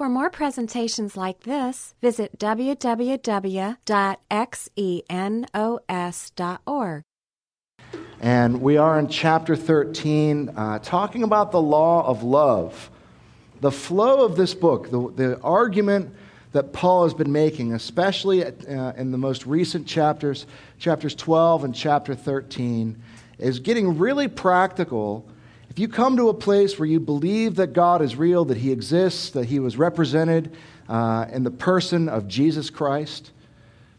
For more presentations like this, visit www.xenos.org. And we are in chapter 13, uh, talking about the law of love. The flow of this book, the, the argument that Paul has been making, especially uh, in the most recent chapters, chapters 12 and chapter 13, is getting really practical. You come to a place where you believe that God is real, that He exists, that He was represented uh, in the person of Jesus Christ,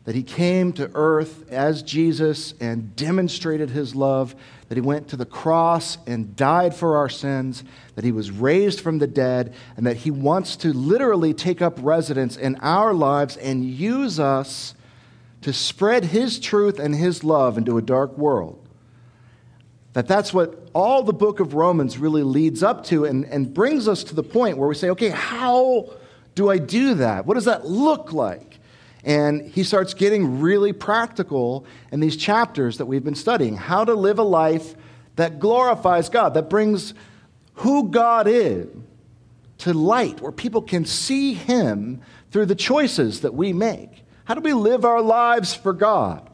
that he came to earth as Jesus and demonstrated his love, that he went to the cross and died for our sins, that he was raised from the dead, and that he wants to literally take up residence in our lives and use us to spread his truth and his love into a dark world. That that's what all the book of Romans really leads up to and, and brings us to the point where we say, okay, how do I do that? What does that look like? And he starts getting really practical in these chapters that we've been studying how to live a life that glorifies God, that brings who God is to light, where people can see him through the choices that we make. How do we live our lives for God?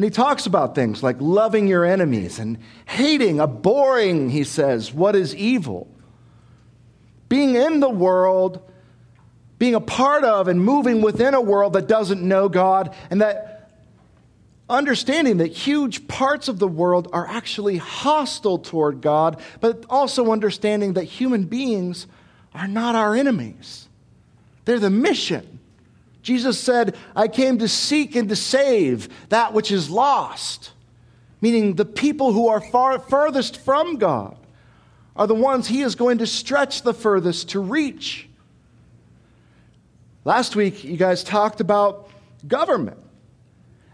And he talks about things like loving your enemies and hating, abhorring, he says, what is evil. Being in the world being a part of and moving within a world that doesn't know God, and that understanding that huge parts of the world are actually hostile toward God, but also understanding that human beings are not our enemies. They're the mission. Jesus said, I came to seek and to save that which is lost, meaning the people who are far furthest from God are the ones he is going to stretch the furthest to reach. Last week, you guys talked about government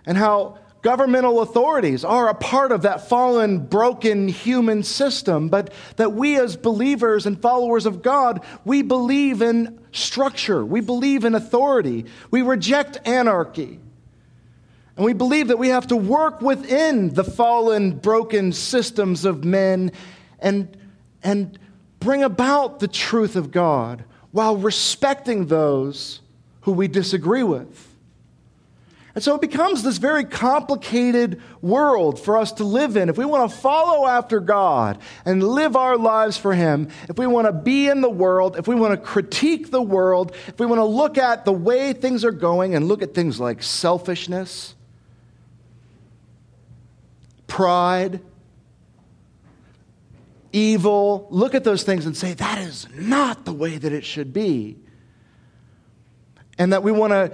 and how governmental authorities are a part of that fallen, broken human system, but that we as believers and followers of God, we believe in structure, we believe in authority, we reject anarchy. And we believe that we have to work within the fallen, broken systems of men and, and bring about the truth of God while respecting those who we disagree with. And so it becomes this very complicated world for us to live in. If we want to follow after God and live our lives for Him, if we want to be in the world, if we want to critique the world, if we want to look at the way things are going and look at things like selfishness, pride, evil, look at those things and say, that is not the way that it should be and that we want to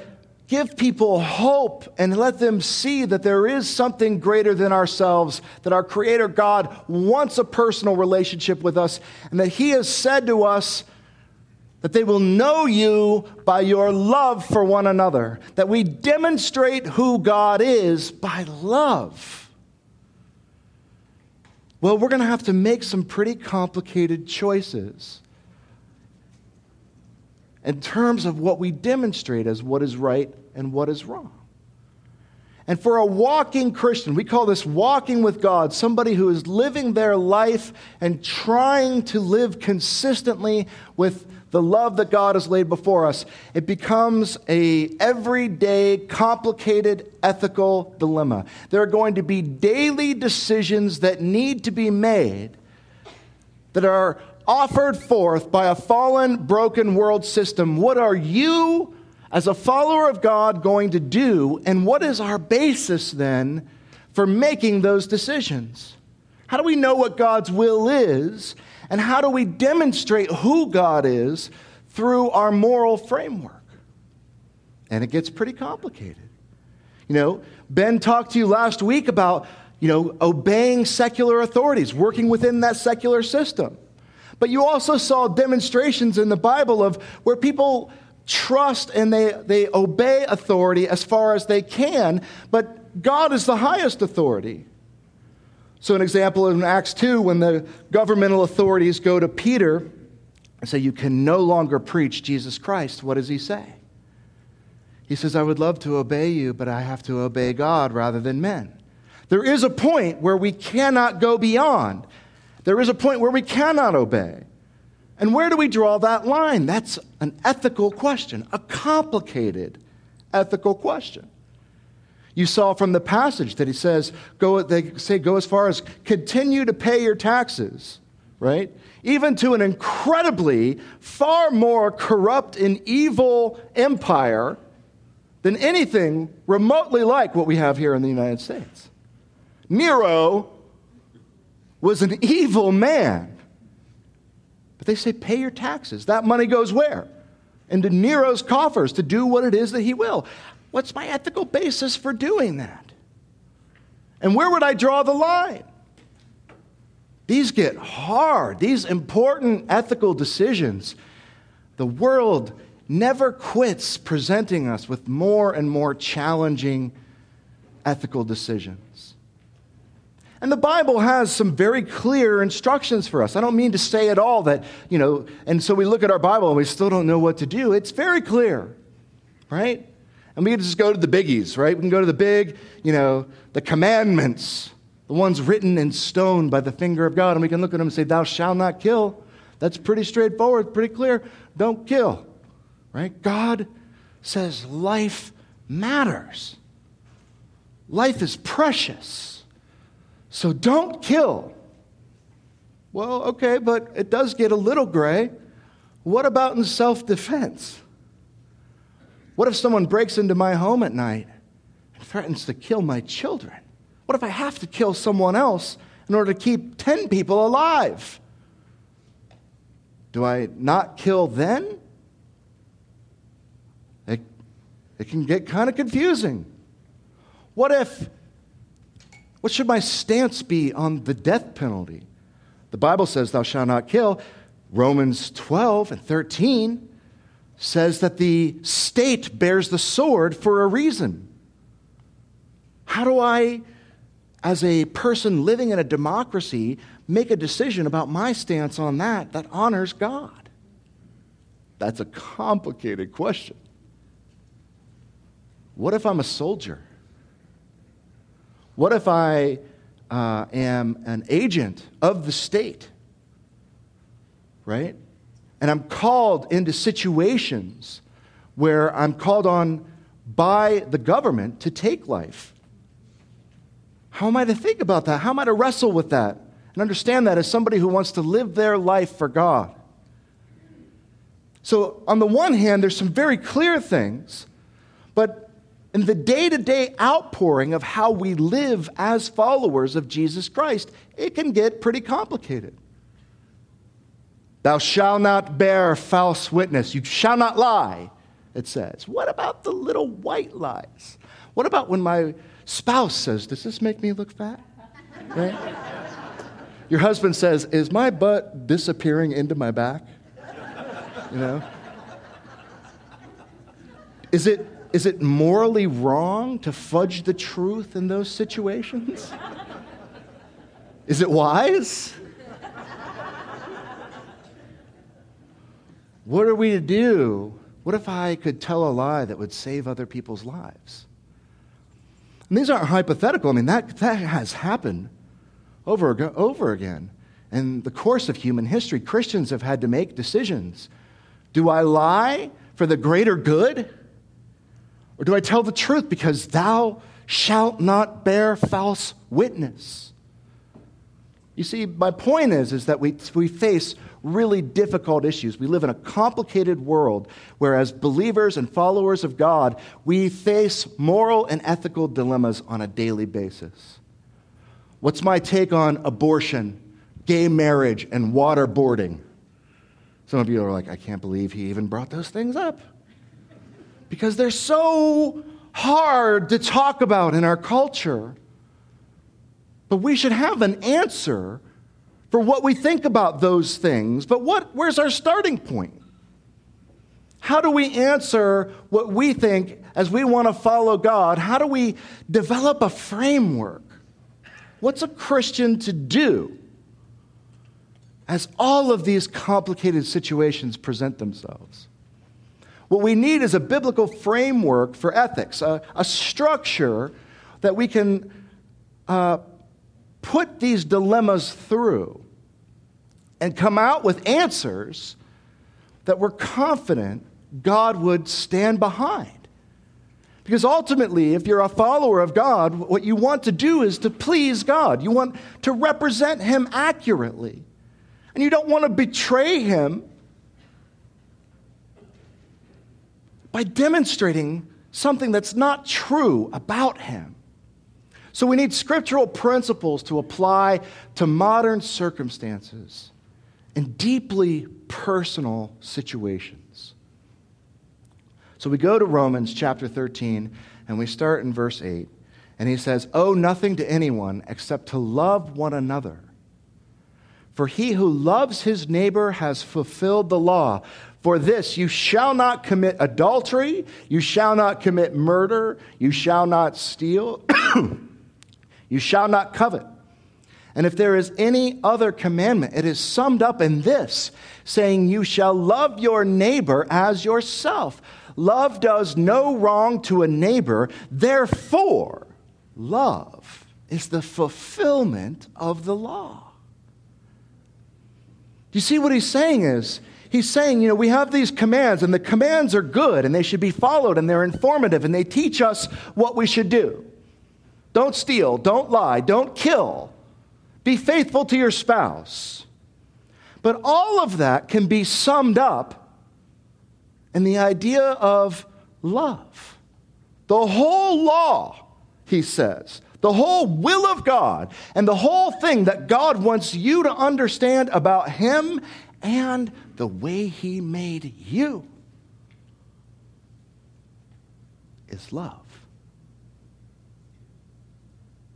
give people hope and let them see that there is something greater than ourselves, that our Creator God wants a personal relationship with us, and that He has said to us that they will know you by your love for one another, that we demonstrate who God is by love. Well, we're going to have to make some pretty complicated choices in terms of what we demonstrate as what is right and what is wrong. And for a walking Christian, we call this walking with God, somebody who is living their life and trying to live consistently with the love that God has laid before us. It becomes a everyday complicated ethical dilemma. There are going to be daily decisions that need to be made that are offered forth by a fallen, broken world system, what are you, as a follower of God, going to do? And what is our basis then for making those decisions? How do we know what God's will is? And how do we demonstrate who God is through our moral framework? And it gets pretty complicated. You know, Ben talked to you last week about, you know, obeying secular authorities, working within that secular system. But you also saw demonstrations in the Bible of where people trust and they, they obey authority as far as they can, but God is the highest authority. So, an example in Acts 2, when the governmental authorities go to Peter and say, You can no longer preach Jesus Christ, what does he say? He says, I would love to obey you, but I have to obey God rather than men. There is a point where we cannot go beyond. There is a point where we cannot obey. And where do we draw that line? That's an ethical question, a complicated ethical question. You saw from the passage that he says, go, they say, go as far as continue to pay your taxes, right? Even to an incredibly far more corrupt and evil empire than anything remotely like what we have here in the United States. Nero was an evil man. But they say, pay your taxes. That money goes where? Into Nero's coffers to do what it is that he will. What's my ethical basis for doing that? And where would I draw the line? These get hard, these important ethical decisions. The world never quits presenting us with more and more challenging ethical decisions. And the Bible has some very clear instructions for us. I don't mean to say at all that, you know, and so we look at our Bible and we still don't know what to do. It's very clear, right? And we can just go to the biggies, right? We can go to the big, you know, the commandments, the ones written in stone by the finger of God, and we can look at them and say, Thou shalt not kill. That's pretty straightforward, pretty clear. Don't kill, right? God says life matters, life is precious. So don't kill. Well, okay, but it does get a little gray. What about in self defense? What if someone breaks into my home at night and threatens to kill my children? What if I have to kill someone else in order to keep 10 people alive? Do I not kill then? It, it can get kind of confusing. What if, what should my stance be on the death penalty? The Bible says, Thou shalt not kill. Romans 12 and 13 says that the state bears the sword for a reason. How do I, as a person living in a democracy, make a decision about my stance on that that honors God? That's a complicated question. What if I'm a soldier? What if I uh, am an agent of the state? Right? And I'm called into situations where I'm called on by the government to take life. How am I to think about that? How am I to wrestle with that and understand that as somebody who wants to live their life for God? So, on the one hand, there's some very clear things, but in the day to day outpouring of how we live as followers of Jesus Christ, it can get pretty complicated. Thou shalt not bear false witness. You shall not lie, it says. What about the little white lies? What about when my spouse says, Does this make me look fat? Right? Your husband says, Is my butt disappearing into my back? You know? Is it, is it morally wrong to fudge the truth in those situations? Is it wise? What are we to do? What if I could tell a lie that would save other people's lives? And these aren't hypothetical. I mean, that, that has happened over, over again. In the course of human history, Christians have had to make decisions. Do I lie for the greater good? Or do I tell the truth because thou shalt not bear false witness? You see, my point is, is that we, we face really difficult issues. We live in a complicated world where, as believers and followers of God, we face moral and ethical dilemmas on a daily basis. What's my take on abortion, gay marriage, and waterboarding? Some of you are like, I can't believe he even brought those things up. Because they're so hard to talk about in our culture. But we should have an answer for what we think about those things. But what, where's our starting point? How do we answer what we think as we want to follow God? How do we develop a framework? What's a Christian to do as all of these complicated situations present themselves? What we need is a biblical framework for ethics, a, a structure that we can uh, put these dilemmas through and come out with answers that we're confident God would stand behind. Because ultimately, if you're a follower of God, what you want to do is to please God. You want to represent Him accurately. And you don't want to betray Him by demonstrating something that's not true about Him. So we need scriptural principles to apply to modern circumstances and deeply personal situations. So we go to Romans chapter 13 and we start in verse 8. And he says, Owe nothing to anyone except to love one another. For he who loves his neighbor has fulfilled the law. For this, you shall not commit adultery, you shall not commit murder, you shall not steal, you shall not covet. And if there is any other commandment, it is summed up in this, saying, You shall love your neighbor as yourself. Love does no wrong to a neighbor, therefore, love is the fulfillment of the law. You see what he's saying is, he's saying, you know, we have these commands, and the commands are good, and they should be followed, and they're informative, and they teach us what we should do. Don't steal, don't lie, don't kill. Be faithful to your spouse. But all of that can be summed up in the idea of love. The whole law, he says, the whole will of God, and the whole thing that God wants you to understand about Him and the way He made you is love.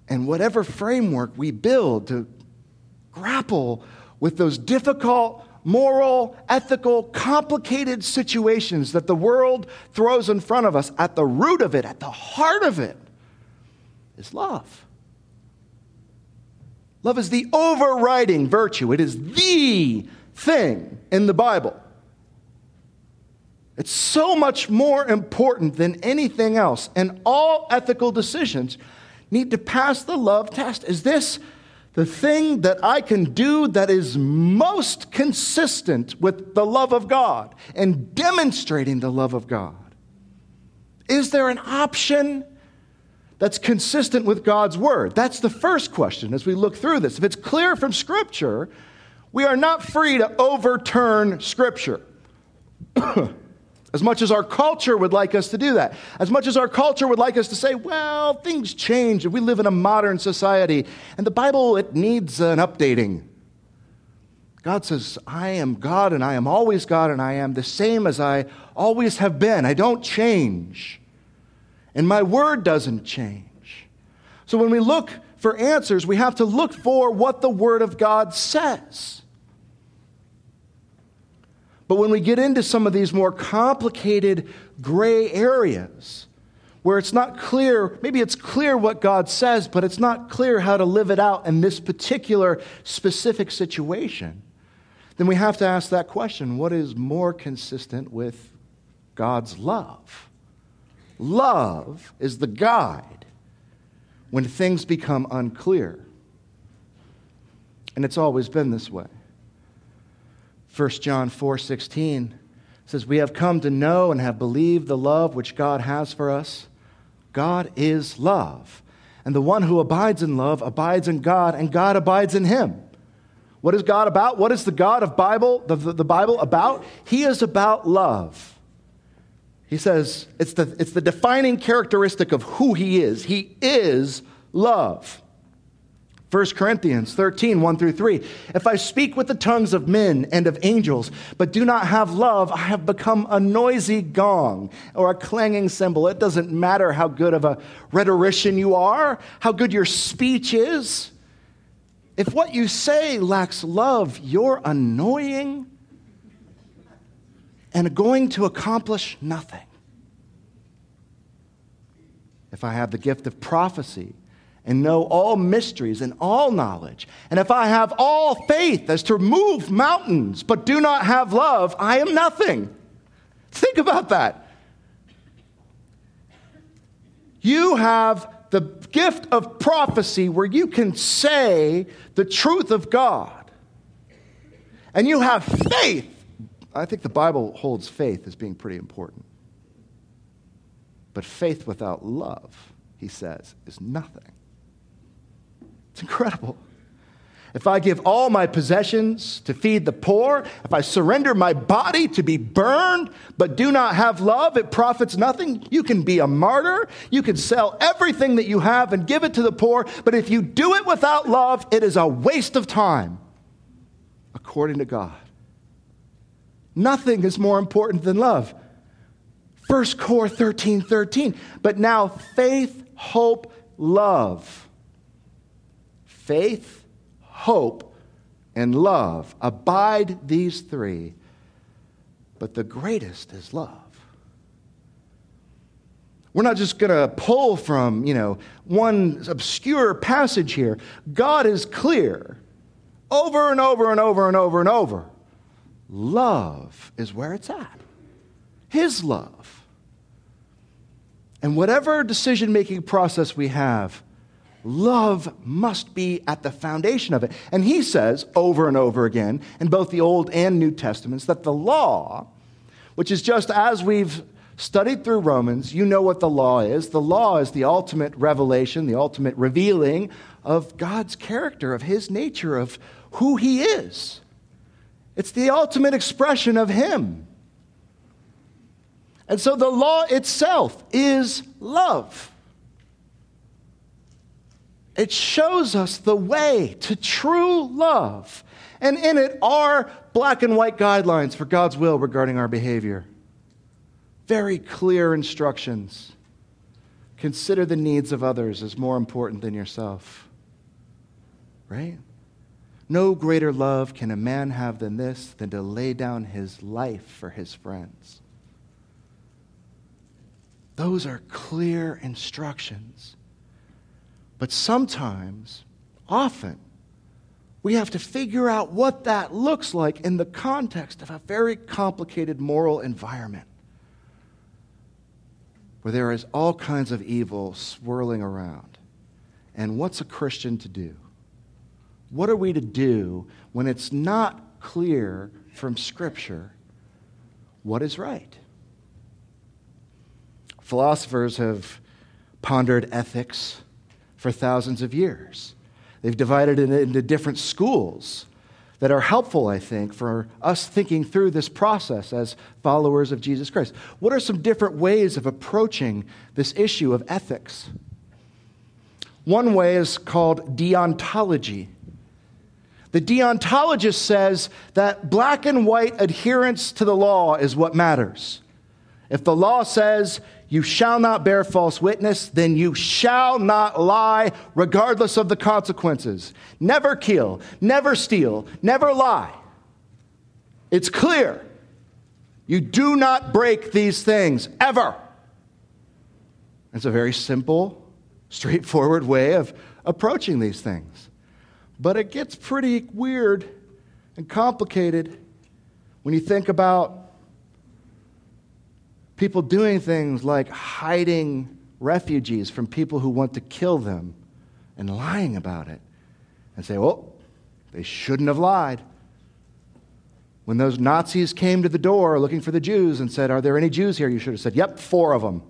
And whatever framework we build to grapple with those difficult, moral, ethical, complicated situations that the world throws in front of us, at the root of it, at the heart of it, is love. Love is the overriding virtue, it is the thing in the Bible. It's so much more important than anything else. And all ethical decisions need to pass the love test. Is this the thing that I can do that is most consistent with the love of God and demonstrating the love of God? Is there an option that's consistent with God's word? That's the first question as we look through this. If it's clear from Scripture, we are not free to overturn Scripture. As much as our culture would like us to do that, as much as our culture would like us to say, well, things change and we live in a modern society and the Bible, it needs an updating. God says, I am God and I am always God and I am the same as I always have been. I don't change. And my word doesn't change. So when we look for answers, we have to look for what the word of God says. But when we get into some of these more complicated gray areas, where it's not clear, maybe it's clear what God says, but it's not clear how to live it out in this particular specific situation, then we have to ask that question what is more consistent with God's love? Love is the guide when things become unclear. And it's always been this way. 1 John 4 16 says, We have come to know and have believed the love which God has for us. God is love. And the one who abides in love abides in God, and God abides in him. What is God about? What is the God of Bible, the, the, Bible about? He is about love. He says it's the, it's the defining characteristic of who he is. He is love. 1 Corinthians 13, 1 through 3. If I speak with the tongues of men and of angels, but do not have love, I have become a noisy gong or a clanging cymbal. It doesn't matter how good of a rhetorician you are, how good your speech is. If what you say lacks love, you're annoying and going to accomplish nothing. If I have the gift of prophecy, and know all mysteries and all knowledge, and if I have all faith as to move mountains, but do not have love, I am nothing. Think about that. You have the gift of prophecy where you can say the truth of God. and you have faith, I think the Bible holds faith as being pretty important. But faith without love, he says, is nothing. It's incredible. If I give all my possessions to feed the poor, if I surrender my body to be burned, but do not have love, it profits nothing. You can be a martyr. You can sell everything that you have and give it to the poor, but if you do it without love, it is a waste of time, according to God. Nothing is more important than love. 1 Cor 13 13. But now faith, hope, love. Faith, hope, and love. Abide these three. But the greatest is love. We're not just going to pull from, you know, one obscure passage here. God is clear over and over and over and over and over. Love is where it's at. His love. And whatever decision making process we have, love must be at the foundation of it. And he says over and over again in both the Old and New Testaments that the law, which is just as we've studied through Romans, you know what the law is. The law is the ultimate revelation, the ultimate revealing of God's character, of his nature, of who he is. It's the ultimate expression of him. And so the law itself is love. It shows us the way to true love. And in it are black and white guidelines for God's will regarding our behavior. Very clear instructions. Consider the needs of others as more important than yourself. Right? No greater love can a man have than this, than to lay down his life for his friends. Those are clear instructions. But sometimes, often, we have to figure out what that looks like in the context of a very complicated moral environment where there is all kinds of evil swirling around. And what's a Christian to do? What are we to do when it's not clear from Scripture what is right? Philosophers have pondered ethics for thousands of years. They've divided it into different schools that are helpful, I think, for us thinking through this process as followers of Jesus Christ. What are some different ways of approaching this issue of ethics? One way is called deontology. The deontologist says that black and white adherence to the law is what matters. If the law says you shall not bear false witness, then you shall not lie, regardless of the consequences. Never kill, never steal, never lie. It's clear. You do not break these things, ever. It's a very simple, straightforward way of approaching these things. But it gets pretty weird and complicated when you think about People doing things like hiding refugees from people who want to kill them and lying about it and say, well, they shouldn't have lied. When those Nazis came to the door looking for the Jews and said, Are there any Jews here? You should have said, Yep, four of them.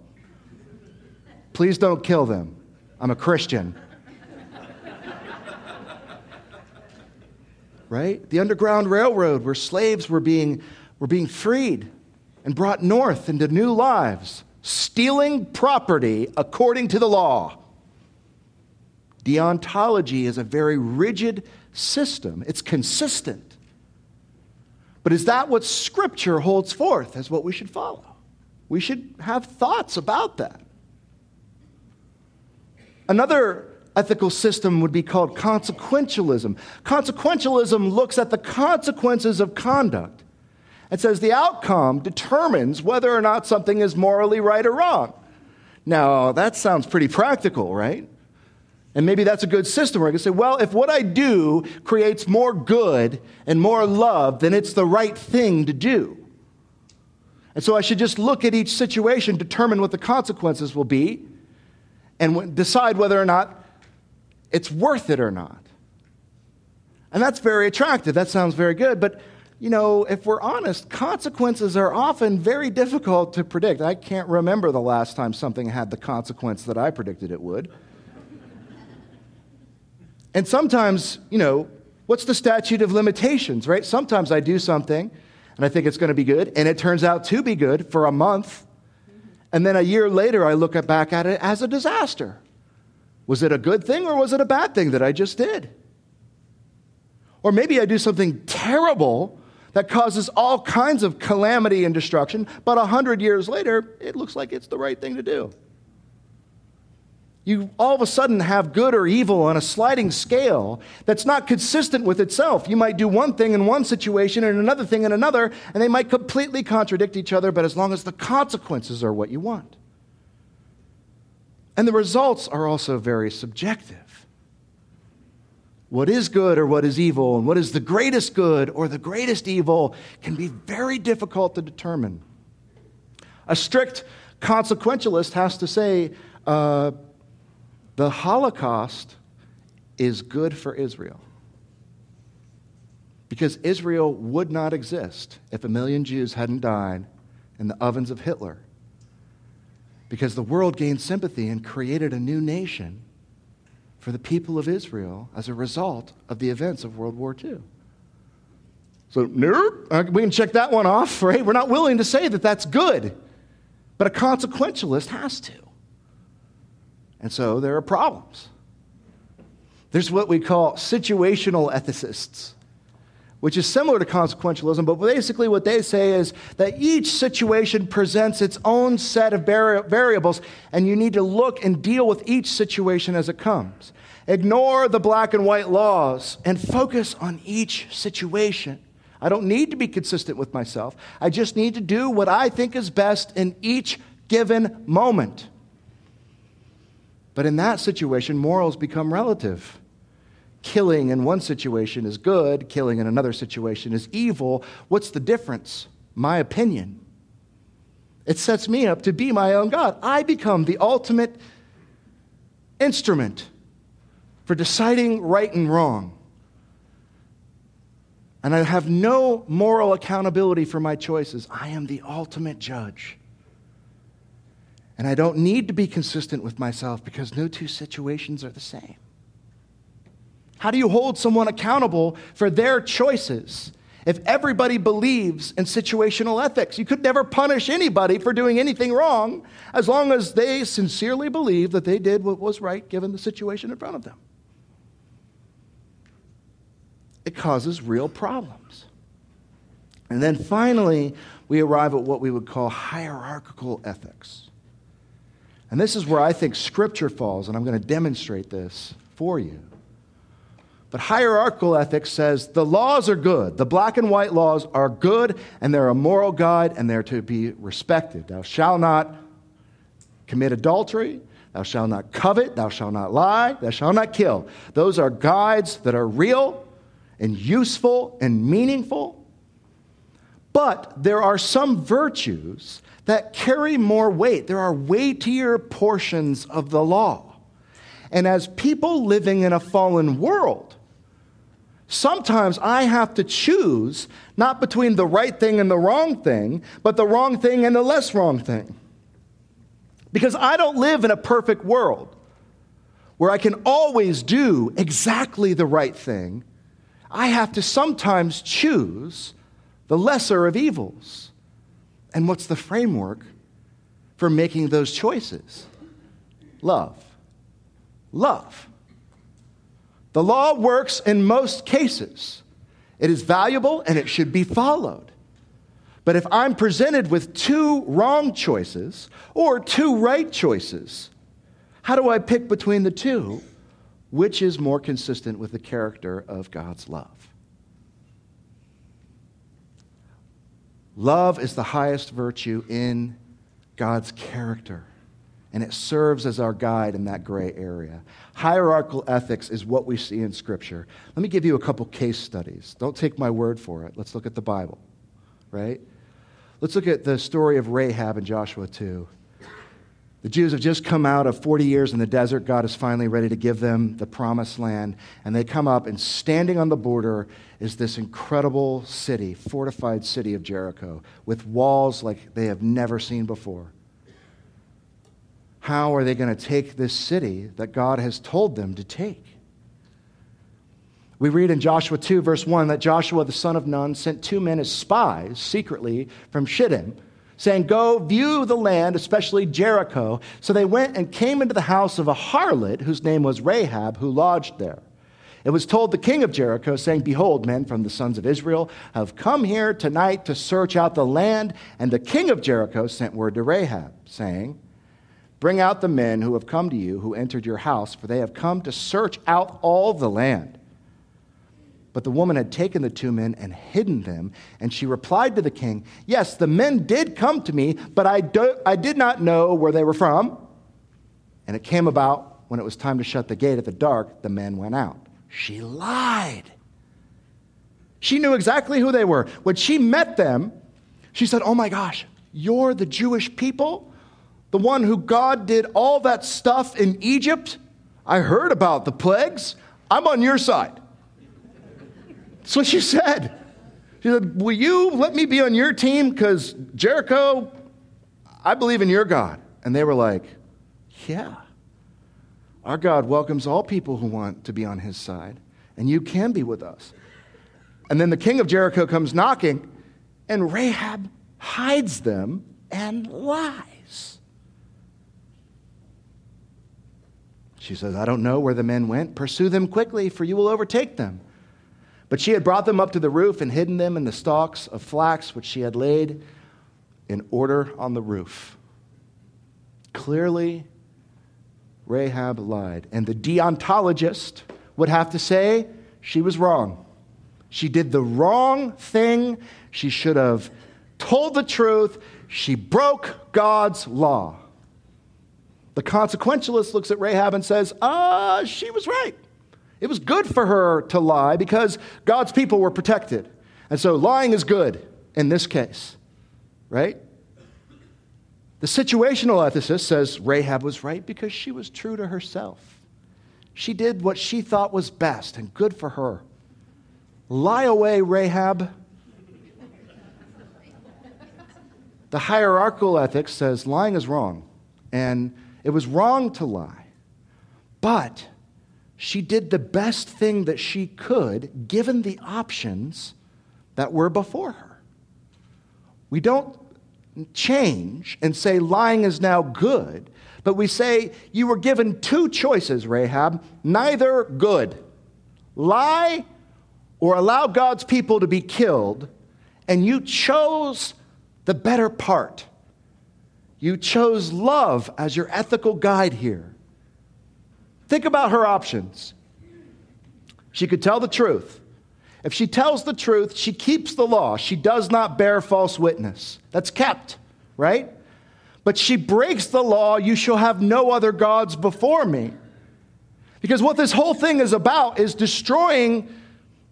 Please don't kill them. I'm a Christian. right? The Underground Railroad, where slaves were being, were being freed and brought north into new lives, stealing property according to the law. Deontology is a very rigid system, it's consistent. But is that what Scripture holds forth as what we should follow? We should have thoughts about that. Another ethical system would be called consequentialism. Consequentialism looks at the consequences of conduct it says the outcome determines whether or not something is morally right or wrong. Now, that sounds pretty practical, right? And maybe that's a good system where I can say, well, if what I do creates more good and more love, then it's the right thing to do. And so I should just look at each situation, determine what the consequences will be, and decide whether or not it's worth it or not. And that's very attractive. That sounds very good. But you know, if we're honest, consequences are often very difficult to predict. I can't remember the last time something had the consequence that I predicted it would. and sometimes, you know, what's the statute of limitations, right? Sometimes I do something and I think it's going to be good, and it turns out to be good for a month. And then a year later, I look back at it as a disaster. Was it a good thing or was it a bad thing that I just did? Or maybe I do something terrible that causes all kinds of calamity and destruction, but a hundred years later, it looks like it's the right thing to do. You all of a sudden have good or evil on a sliding scale that's not consistent with itself. You might do one thing in one situation and another thing in another, and they might completely contradict each other, but as long as the consequences are what you want. And the results are also very subjective what is good or what is evil, and what is the greatest good or the greatest evil can be very difficult to determine. A strict consequentialist has to say uh, the Holocaust is good for Israel. Because Israel would not exist if a million Jews hadn't died in the ovens of Hitler. Because the world gained sympathy and created a new nation for the people of Israel as a result of the events of World War II. So, uh, we can check that one off, right? We're not willing to say that that's good, but a consequentialist has to. And so there are problems. There's what we call situational ethicists which is similar to consequentialism, but basically what they say is that each situation presents its own set of variables, and you need to look and deal with each situation as it comes. Ignore the black and white laws and focus on each situation. I don't need to be consistent with myself. I just need to do what I think is best in each given moment. But in that situation, morals become relative killing in one situation is good, killing in another situation is evil. What's the difference? My opinion. It sets me up to be my own God. I become the ultimate instrument for deciding right and wrong. And I have no moral accountability for my choices. I am the ultimate judge. And I don't need to be consistent with myself because no two situations are the same. How do you hold someone accountable for their choices if everybody believes in situational ethics? You could never punish anybody for doing anything wrong as long as they sincerely believe that they did what was right given the situation in front of them. It causes real problems. And then finally, we arrive at what we would call hierarchical ethics. And this is where I think Scripture falls, and I'm going to demonstrate this for you. But hierarchical ethics says the laws are good. The black and white laws are good, and they're a moral guide, and they're to be respected. Thou shalt not commit adultery. Thou shalt not covet. Thou shalt not lie. Thou shalt not kill. Those are guides that are real and useful and meaningful. But there are some virtues that carry more weight. There are weightier portions of the law. And as people living in a fallen world, sometimes I have to choose not between the right thing and the wrong thing, but the wrong thing and the less wrong thing. Because I don't live in a perfect world where I can always do exactly the right thing. I have to sometimes choose the lesser of evils. And what's the framework for making those choices? Love love. The law works in most cases. It is valuable and it should be followed. But if I'm presented with two wrong choices or two right choices, how do I pick between the two? Which is more consistent with the character of God's love? Love is the highest virtue in God's character and it serves as our guide in that gray area. Hierarchical ethics is what we see in Scripture. Let me give you a couple case studies. Don't take my word for it. Let's look at the Bible, right? Let's look at the story of Rahab in Joshua 2. The Jews have just come out of 40 years in the desert. God is finally ready to give them the promised land. And they come up, and standing on the border is this incredible city, fortified city of Jericho, with walls like they have never seen before. How are they going to take this city that God has told them to take? We read in Joshua 2, verse 1, that Joshua the son of Nun sent two men as spies secretly from Shittim, saying, Go view the land, especially Jericho. So they went and came into the house of a harlot whose name was Rahab, who lodged there. It was told the king of Jericho, saying, Behold, men from the sons of Israel have come here tonight to search out the land. And the king of Jericho sent word to Rahab, saying, Bring out the men who have come to you, who entered your house, for they have come to search out all the land. But the woman had taken the two men and hidden them. And she replied to the king, Yes, the men did come to me, but I, do, I did not know where they were from. And it came about when it was time to shut the gate at the dark, the men went out. She lied. She knew exactly who they were. When she met them, she said, Oh my gosh, you're the Jewish people? The one who God did all that stuff in Egypt? I heard about the plagues. I'm on your side. That's what she said. She said, Will you let me be on your team? Because Jericho, I believe in your God. And they were like, Yeah. Our God welcomes all people who want to be on his side, and you can be with us. And then the king of Jericho comes knocking, and Rahab hides them and lies. She says, I don't know where the men went. Pursue them quickly, for you will overtake them. But she had brought them up to the roof and hidden them in the stalks of flax which she had laid in order on the roof. Clearly, Rahab lied. And the deontologist would have to say she was wrong. She did the wrong thing. She should have told the truth. She broke God's law. The consequentialist looks at Rahab and says, ah, she was right. It was good for her to lie because God's people were protected. And so lying is good in this case, right? The situational ethicist says Rahab was right because she was true to herself. She did what she thought was best and good for her. Lie away, Rahab. The hierarchical ethics says lying is wrong, and it was wrong to lie. But she did the best thing that she could given the options that were before her. We don't change and say lying is now good, but we say you were given two choices, Rahab, neither good. Lie or allow God's people to be killed, and you chose the better part. You chose love as your ethical guide here. Think about her options. She could tell the truth. If she tells the truth, she keeps the law. She does not bear false witness. That's kept, right? But she breaks the law, you shall have no other gods before me. Because what this whole thing is about is destroying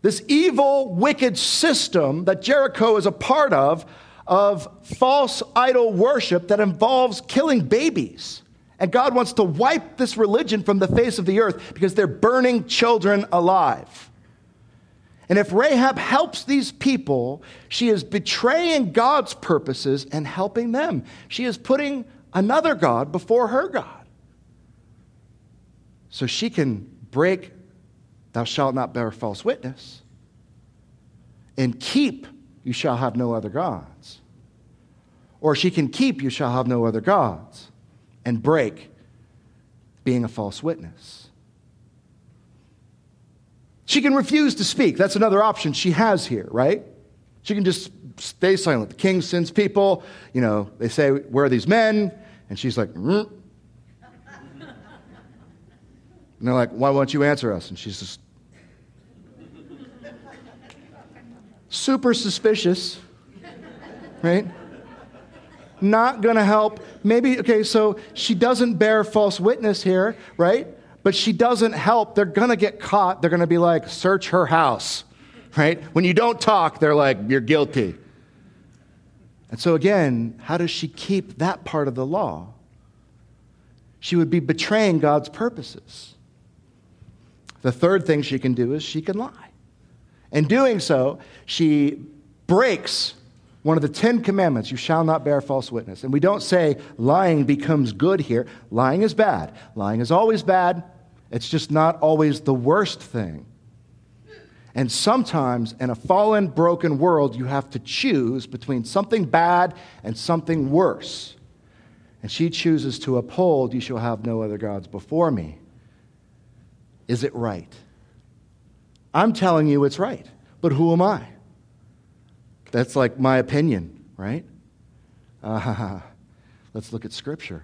this evil, wicked system that Jericho is a part of, of false idol worship that involves killing babies. And God wants to wipe this religion from the face of the earth because they're burning children alive. And if Rahab helps these people, she is betraying God's purposes and helping them. She is putting another God before her God. So she can break, thou shalt not bear false witness, and keep, you shall have no other gods. Or she can keep, you shall have no other gods and break being a false witness. She can refuse to speak. That's another option she has here, right? She can just stay silent. The king sends people, you know, they say, Where are these men? And she's like, mm. And they're like, Why won't you answer us? And she's just super suspicious, right? not going to help. Maybe, okay, so she doesn't bear false witness here, right? But she doesn't help. They're going to get caught. They're going to be like, search her house, right? When you don't talk, they're like, you're guilty. And so, again, how does she keep that part of the law? she would be betraying God's purposes. The third thing she can do is she can lie. In doing so, she breaks one of the Ten Commandments you shall not bear false witness. And we don't say lying becomes good here. Lying is bad. Lying is always bad. It's just not always the worst thing. And sometimes in a fallen, broken world, you have to choose between something bad and something worse. And she chooses to uphold, You shall have no other gods before me. Is it right? I'm telling you it's right, but who am I? That's like my opinion, right? Uh, let's look at Scripture.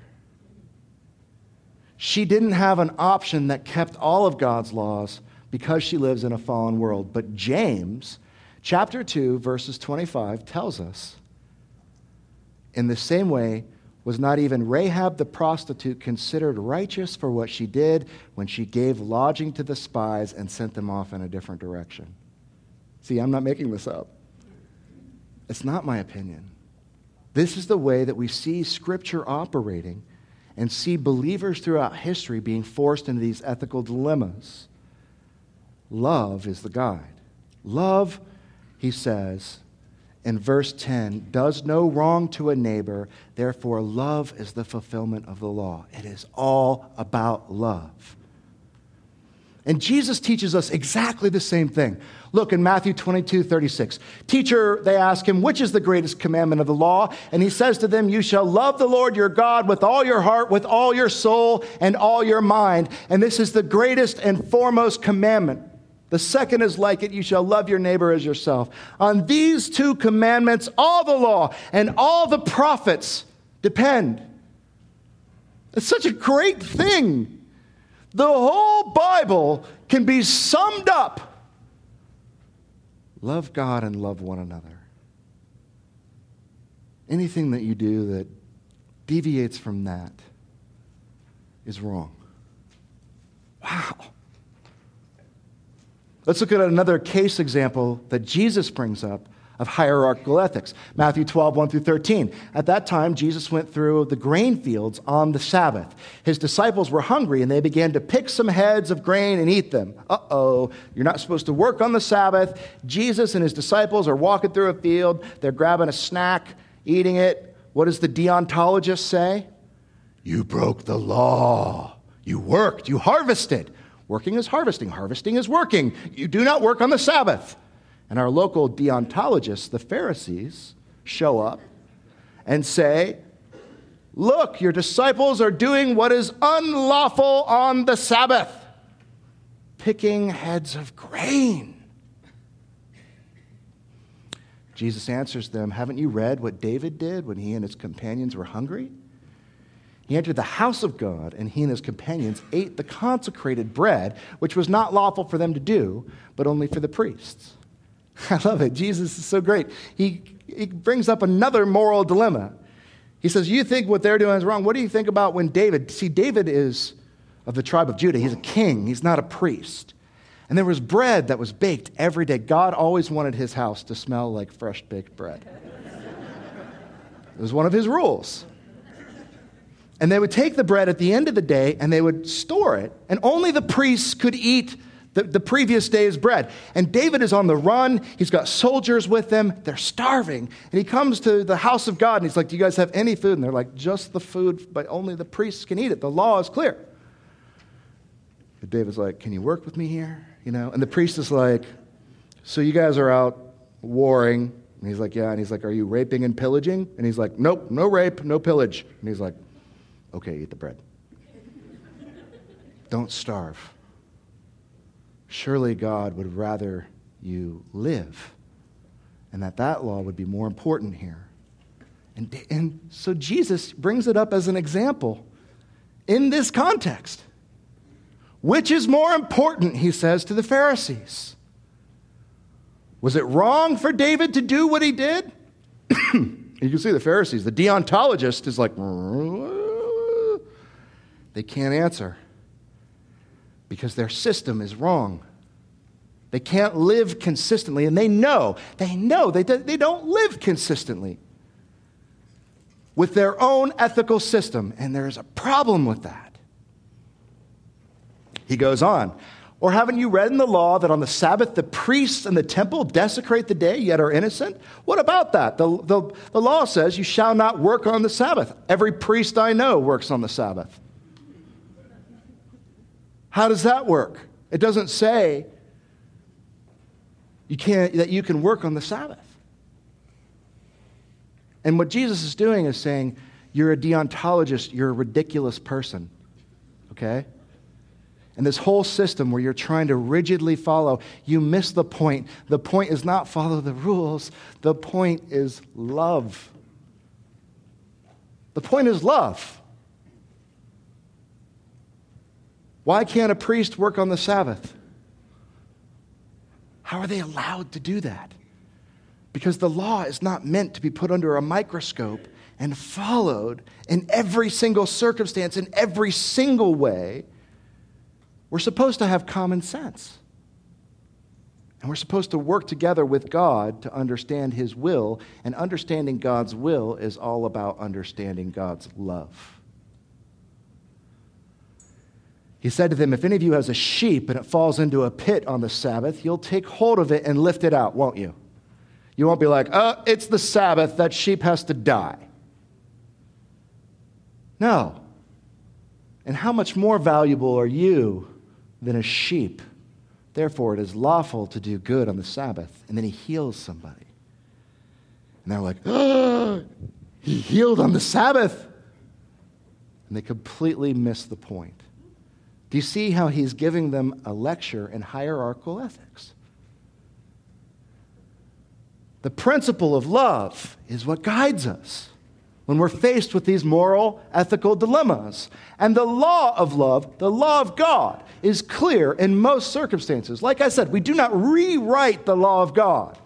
She didn't have an option that kept all of God's laws because she lives in a fallen world. But James, chapter 2, verses 25, tells us in the same way, was not even Rahab the prostitute considered righteous for what she did when she gave lodging to the spies and sent them off in a different direction? See, I'm not making this up. It's not my opinion. This is the way that we see Scripture operating and see believers throughout history being forced into these ethical dilemmas. Love is the guide. Love, he says in verse 10, does no wrong to a neighbor, therefore, love is the fulfillment of the law. It is all about love. And Jesus teaches us exactly the same thing. Look in Matthew 22, 36. Teacher, they ask him, which is the greatest commandment of the law? And he says to them, You shall love the Lord your God with all your heart, with all your soul, and all your mind. And this is the greatest and foremost commandment. The second is like it you shall love your neighbor as yourself. On these two commandments, all the law and all the prophets depend. It's such a great thing. The whole Bible can be summed up love God and love one another. Anything that you do that deviates from that is wrong. Wow. Let's look at another case example that Jesus brings up of hierarchical ethics. Matthew 12, 1 through 13. At that time, Jesus went through the grain fields on the Sabbath. His disciples were hungry and they began to pick some heads of grain and eat them. Uh oh, you're not supposed to work on the Sabbath. Jesus and his disciples are walking through a field. They're grabbing a snack, eating it. What does the deontologist say? You broke the law. You worked, you harvested. Working is harvesting, harvesting is working. You do not work on the Sabbath. And our local deontologists, the Pharisees, show up and say, Look, your disciples are doing what is unlawful on the Sabbath, picking heads of grain. Jesus answers them, Haven't you read what David did when he and his companions were hungry? He entered the house of God, and he and his companions ate the consecrated bread, which was not lawful for them to do, but only for the priests. I love it. Jesus is so great. He, he brings up another moral dilemma. He says, You think what they're doing is wrong. What do you think about when David, see, David is of the tribe of Judah. He's a king, he's not a priest. And there was bread that was baked every day. God always wanted his house to smell like fresh baked bread. it was one of his rules. And they would take the bread at the end of the day and they would store it, and only the priests could eat the, the previous day's bread. And David is on the run. He's got soldiers with him. They're starving. And he comes to the house of God and he's like, Do you guys have any food? And they're like, Just the food, but only the priests can eat it. The law is clear. But David's like, Can you work with me here? You know? And the priest is like, So you guys are out warring. And he's like, Yeah. And he's like, Are you raping and pillaging? And he's like, Nope, no rape, no pillage. And he's like, Okay, eat the bread. Don't starve. Surely God would rather you live, and that that law would be more important here. And, and so Jesus brings it up as an example in this context. Which is more important, he says to the Pharisees? Was it wrong for David to do what he did? you can see the Pharisees. The deontologist is like, they can't answer because their system is wrong. They can't live consistently, and they know, they know they, they don't live consistently with their own ethical system, and there's a problem with that. He goes on. Or haven't you read in the law that on the Sabbath the priests in the temple desecrate the day yet are innocent? What about that? The, the, the law says you shall not work on the Sabbath. Every priest I know works on the Sabbath. How does that work? It doesn't say you can't, that you can work on the Sabbath. And what Jesus is doing is saying, You're a deontologist, you're a ridiculous person. Okay? And this whole system where you're trying to rigidly follow, you miss the point. The point is not follow the rules, the point is love. The point is love. Why can't a priest work on the Sabbath? How are they allowed to do that? Because the law is not meant to be put under a microscope and followed in every single circumstance, in every single way. We're supposed to have common sense. And we're supposed to work together with God to understand His will. And understanding God's will is all about understanding God's love. He said to them, If any of you has a sheep and it falls into a pit on the Sabbath, you'll take hold of it and lift it out, won't you? You won't be like, oh, it's the Sabbath, that sheep has to die. No. And how much more valuable are you than a sheep? Therefore, it is lawful to do good on the Sabbath. And then he heals somebody. And they're like, oh, he healed on the Sabbath. And they completely miss the point. Do you see how he's giving them a lecture in hierarchical ethics? The principle of love is what guides us when we're faced with these moral, ethical dilemmas. And the law of love, the law of God, is clear in most circumstances. Like I said, we do not rewrite the law of God,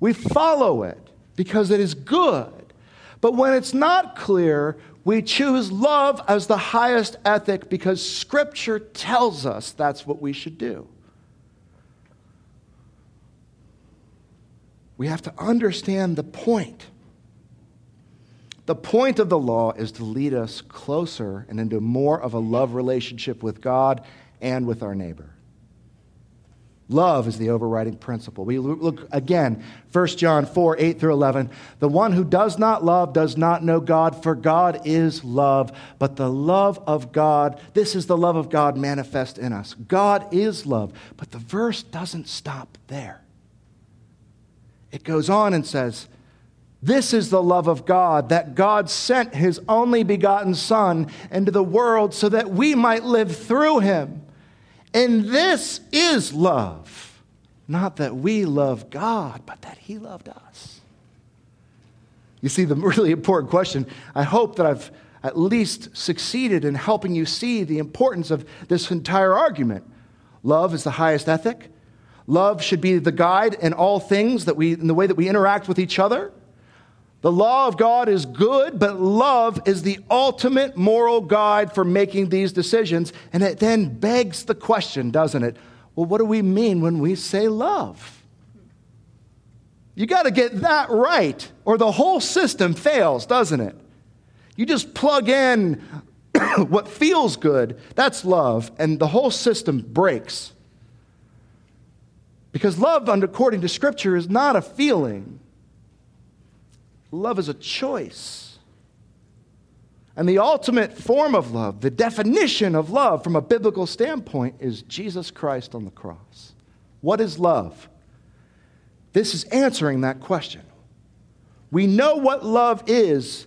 we follow it because it is good. But when it's not clear, we choose love as the highest ethic because Scripture tells us that's what we should do. We have to understand the point. The point of the law is to lead us closer and into more of a love relationship with God and with our neighbor. Love is the overriding principle. We look again, 1 John 4 8 through 11. The one who does not love does not know God, for God is love. But the love of God, this is the love of God manifest in us. God is love. But the verse doesn't stop there. It goes on and says, This is the love of God, that God sent his only begotten Son into the world so that we might live through him. And this is love. Not that we love God, but that He loved us. You see, the really important question, I hope that I've at least succeeded in helping you see the importance of this entire argument. Love is the highest ethic. Love should be the guide in all things that we in the way that we interact with each other. The law of God is good, but love is the ultimate moral guide for making these decisions. And it then begs the question, doesn't it? Well, what do we mean when we say love? You got to get that right, or the whole system fails, doesn't it? You just plug in what feels good, that's love, and the whole system breaks. Because love, according to Scripture, is not a feeling. Love is a choice. And the ultimate form of love, the definition of love from a biblical standpoint, is Jesus Christ on the cross. What is love? This is answering that question. We know what love is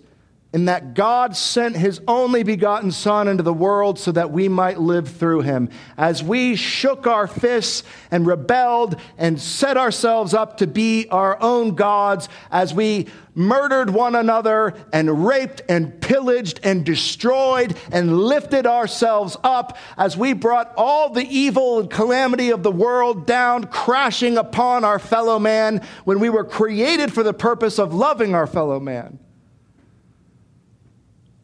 in that God sent his only begotten Son into the world so that we might live through him. As we shook our fists and rebelled and set ourselves up to be our own gods, as we murdered one another and raped and pillaged and destroyed and lifted ourselves up, as we brought all the evil and calamity of the world down, crashing upon our fellow man when we were created for the purpose of loving our fellow man.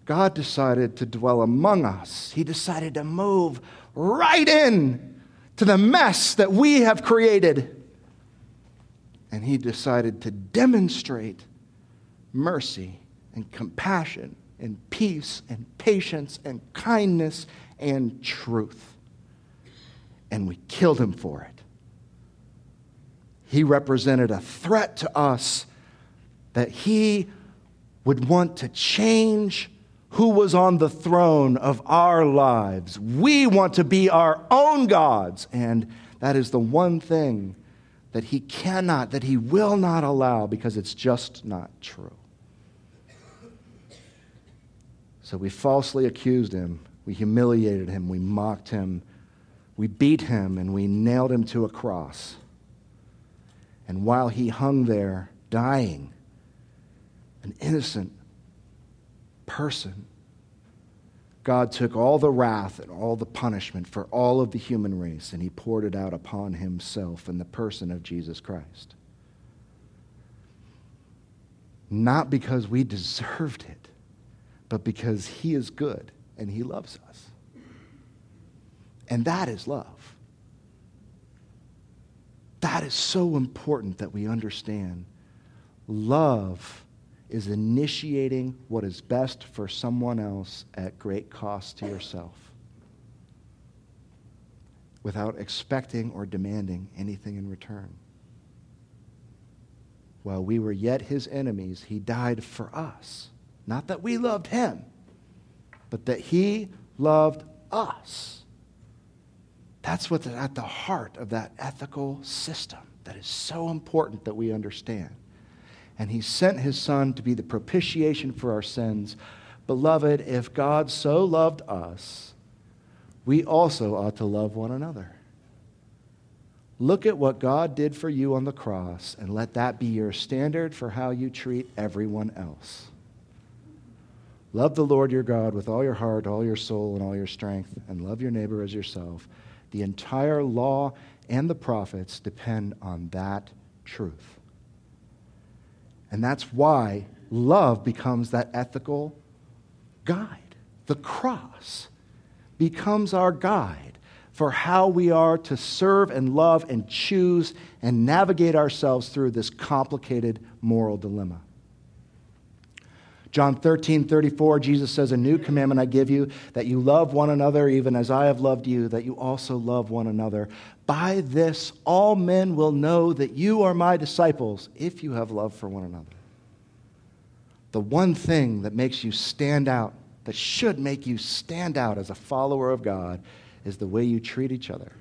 God decided to dwell among us. He decided to move right in to the mess that we have created. And he decided to demonstrate mercy and compassion and peace and patience and kindness and truth. and we killed him for it. He represented a threat to us that he would want to change who was on the throne of our lives. We want to be our own gods, and that is the one thing that he cannot, that he will not allow because it's just not true. So we falsely accused him, we humiliated him, we mocked him, we beat him, and we nailed him to a cross. And while he hung there, dying, an innocent person, God took all the wrath and all the punishment for all of the human race and he poured it out upon himself in the person of Jesus Christ. Not because we deserved it, but because He is good and He loves us. And that is love. That is so important that we understand. Love is initiating what is best for someone else at great cost to yourself without expecting or demanding anything in return. While we were yet his enemies, he died for us. Not that we loved him, but that he loved us. That's what's at the heart of that ethical system that is so important that we understand. And he sent his son to be the propitiation for our sins. Beloved, if God so loved us, we also ought to love one another. Look at what God did for you on the cross and let that be your standard for how you treat everyone else. Love the Lord your God with all your heart, all your soul, and all your strength, and love your neighbor as yourself. The entire law and the prophets depend on that truth. And that's why love becomes that ethical guide. The cross becomes our guide for how we are to serve and love and choose and navigate ourselves through this complicated moral dilemma. John 13, 34, Jesus says, A new commandment I give you, that you love one another even as I have loved you, that you also love one another. By this, all men will know that you are my disciples if you have love for one another. The one thing that makes you stand out, that should make you stand out as a follower of God, is the way you treat each other.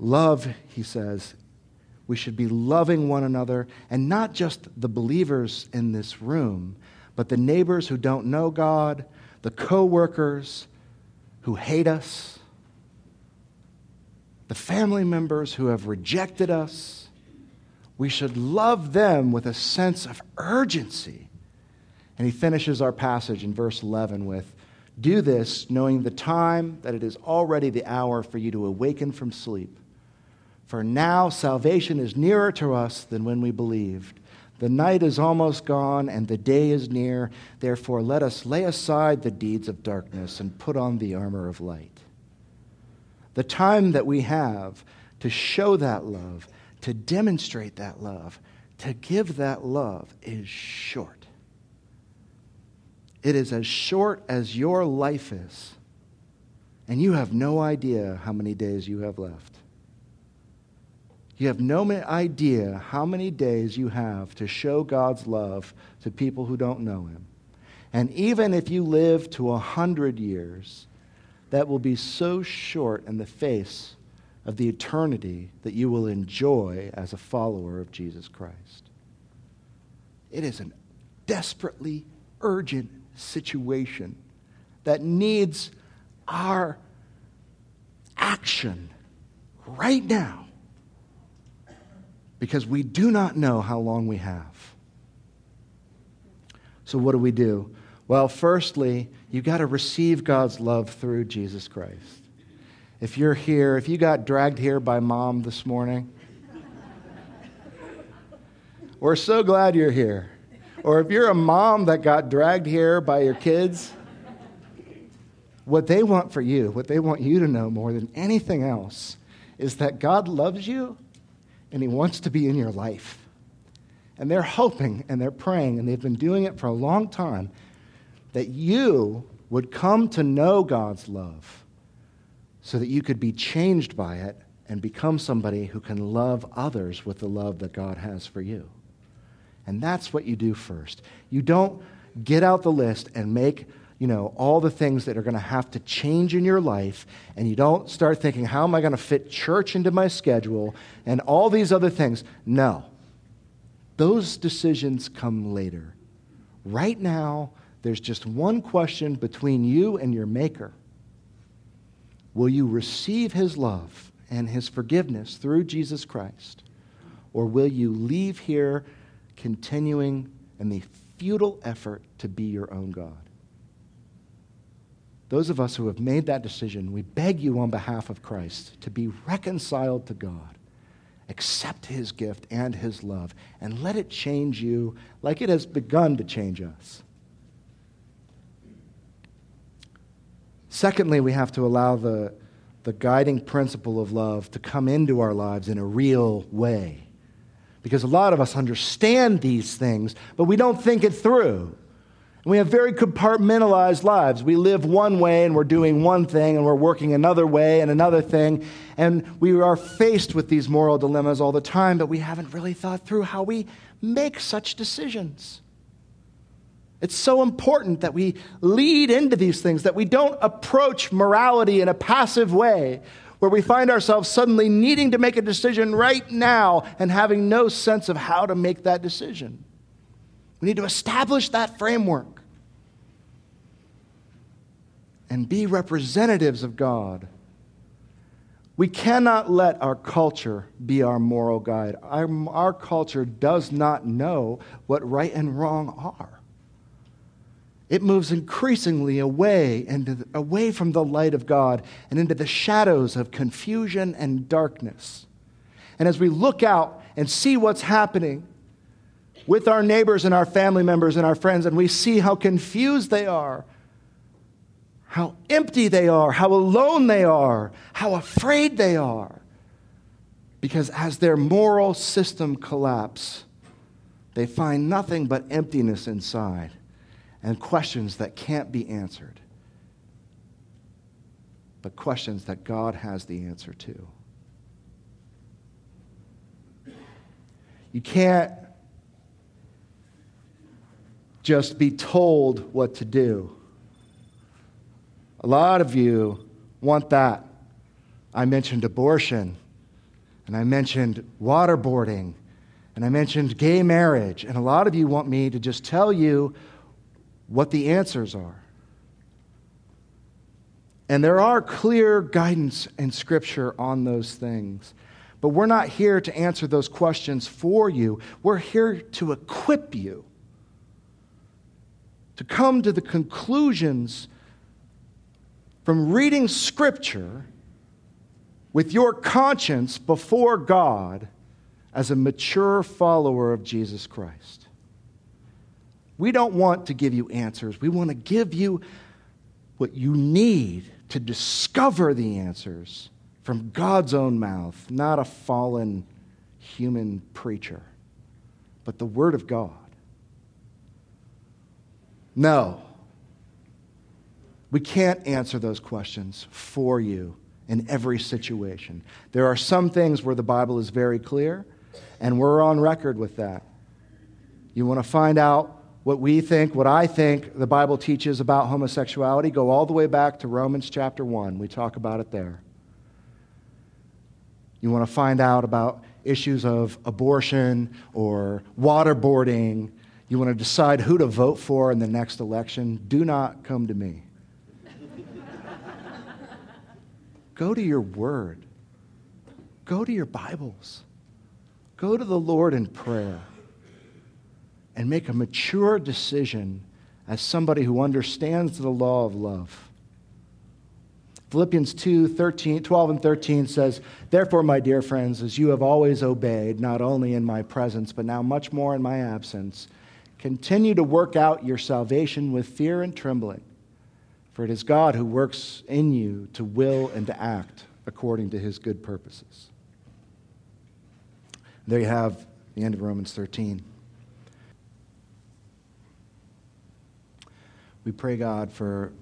Love, he says, we should be loving one another, and not just the believers in this room, but the neighbors who don't know God, the coworkers who hate us, the family members who have rejected us. We should love them with a sense of urgency. And he finishes our passage in verse 11 with Do this, knowing the time that it is already the hour for you to awaken from sleep. For now salvation is nearer to us than when we believed. The night is almost gone and the day is near. Therefore, let us lay aside the deeds of darkness and put on the armor of light. The time that we have to show that love, to demonstrate that love, to give that love is short. It is as short as your life is. And you have no idea how many days you have left. You have no idea how many days you have to show God's love to people who don't know Him. And even if you live to a hundred years, that will be so short in the face of the eternity that you will enjoy as a follower of Jesus Christ. It is a desperately urgent situation that needs our action right now because we do not know how long we have. So, what do we do? Well, firstly, you got to receive God's love through Jesus Christ. If you're here, if you got dragged here by mom this morning, we're so glad you're here. Or if you're a mom that got dragged here by your kids, what they want for you, what they want you to know more than anything else, is that God loves you and He wants to be in your life. And they're hoping and they're praying, and they've been doing it for a long time, that you would come to know God's love so that you could be changed by it and become somebody who can love others with the love that God has for you. And that's what you do first. You don't get out the list and make you know all the things that are going to have to change in your life and you don't start thinking how am i going to fit church into my schedule and all these other things no those decisions come later right now there's just one question between you and your maker will you receive his love and his forgiveness through jesus christ or will you leave here continuing in the futile effort to be your own God. Those of us who have made that decision, we beg you on behalf of Christ to be reconciled to God. Accept his gift and his love, and let it change you like it has begun to change us. Secondly, we have to allow the, the guiding principle of love to come into our lives in a real way because a lot of us understand these things, but we don't think it through. And we have very compartmentalized lives. We live one way and we're doing one thing and we're working another way and another thing. And we are faced with these moral dilemmas all the time, but we haven't really thought through how we make such decisions. It's so important that we lead into these things, that we don't approach morality in a passive way where we find ourselves suddenly needing to make a decision right now and having no sense of how to make that decision. We need to establish that framework and be representatives of God. We cannot let our culture be our moral guide. Our, our culture does not know what right and wrong are it moves increasingly away and away from the light of God and into the shadows of confusion and darkness. And as we look out and see what's happening with our neighbors and our family members and our friends, and we see how confused they are, how empty they are, how alone they are, how afraid they are, because as their moral system collapse, they find nothing but emptiness inside and questions that can't be answered, but questions that God has the answer to. You can't just be told what to do. A lot of you want that. I mentioned abortion, and I mentioned waterboarding, and I mentioned gay marriage, and a lot of you want me to just tell you what the answers are. And there are clear guidance in Scripture on those things. But we're not here to answer those questions for you. We're here to equip you to come to the conclusions from reading Scripture with your conscience before God as a mature follower of Jesus Christ. We don't want to give you answers. We want to give you what you need to discover the answers from God's own mouth, not a fallen human preacher, but the Word of God. No, we can't answer those questions for you in every situation. There are some things where the Bible is very clear, and we're on record with that. You want to find out what we think, what I think the Bible teaches about homosexuality, go all the way back to Romans chapter 1. We talk about it there. You want to find out about issues of abortion or waterboarding. You want to decide who to vote for in the next election. Do not come to me. Go to your word. Go to your Bibles. Go to the Lord in prayer and make a mature decision as somebody who understands the law of love. Philippians 2 13, 12 and 13 says, Therefore, my dear friends, as you have always obeyed, not only in my presence, but now much more in my absence, continue to work out your salvation with fear and trembling. For it is God who works in you to will and to act according to his good purposes. There you have the end of Romans 13. We pray, God, for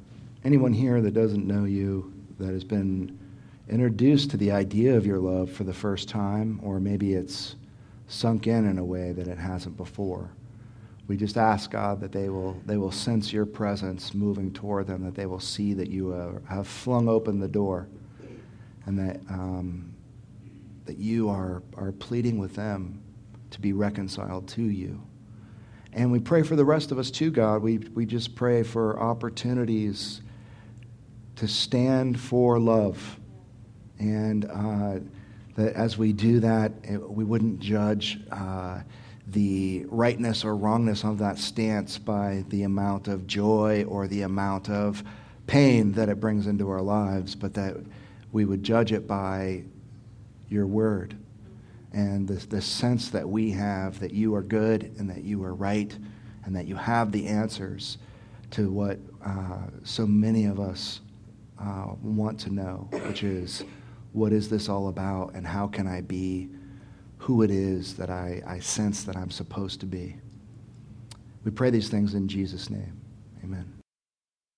anyone here that doesn't know you, that has been introduced to the idea of your love for the first time, or maybe it's sunk in in a way that it hasn't before. We just ask God that they will, they will sense your presence moving toward them, that they will see that you have flung open the door, and that, um, that you are, are pleading with them to be reconciled to you. And we pray for the rest of us too, God. We, we just pray for opportunities to stand for love. And uh, that as we do that, we wouldn't judge uh, the rightness or wrongness of that stance by the amount of joy or the amount of pain that it brings into our lives, but that we would judge it by your word and the, the sense that we have that you are good and that you are right and that you have the answers to what uh, so many of us uh, want to know, which is what is this all about and how can I be who it is that I, I sense that I'm supposed to be. We pray these things in Jesus' name. Amen.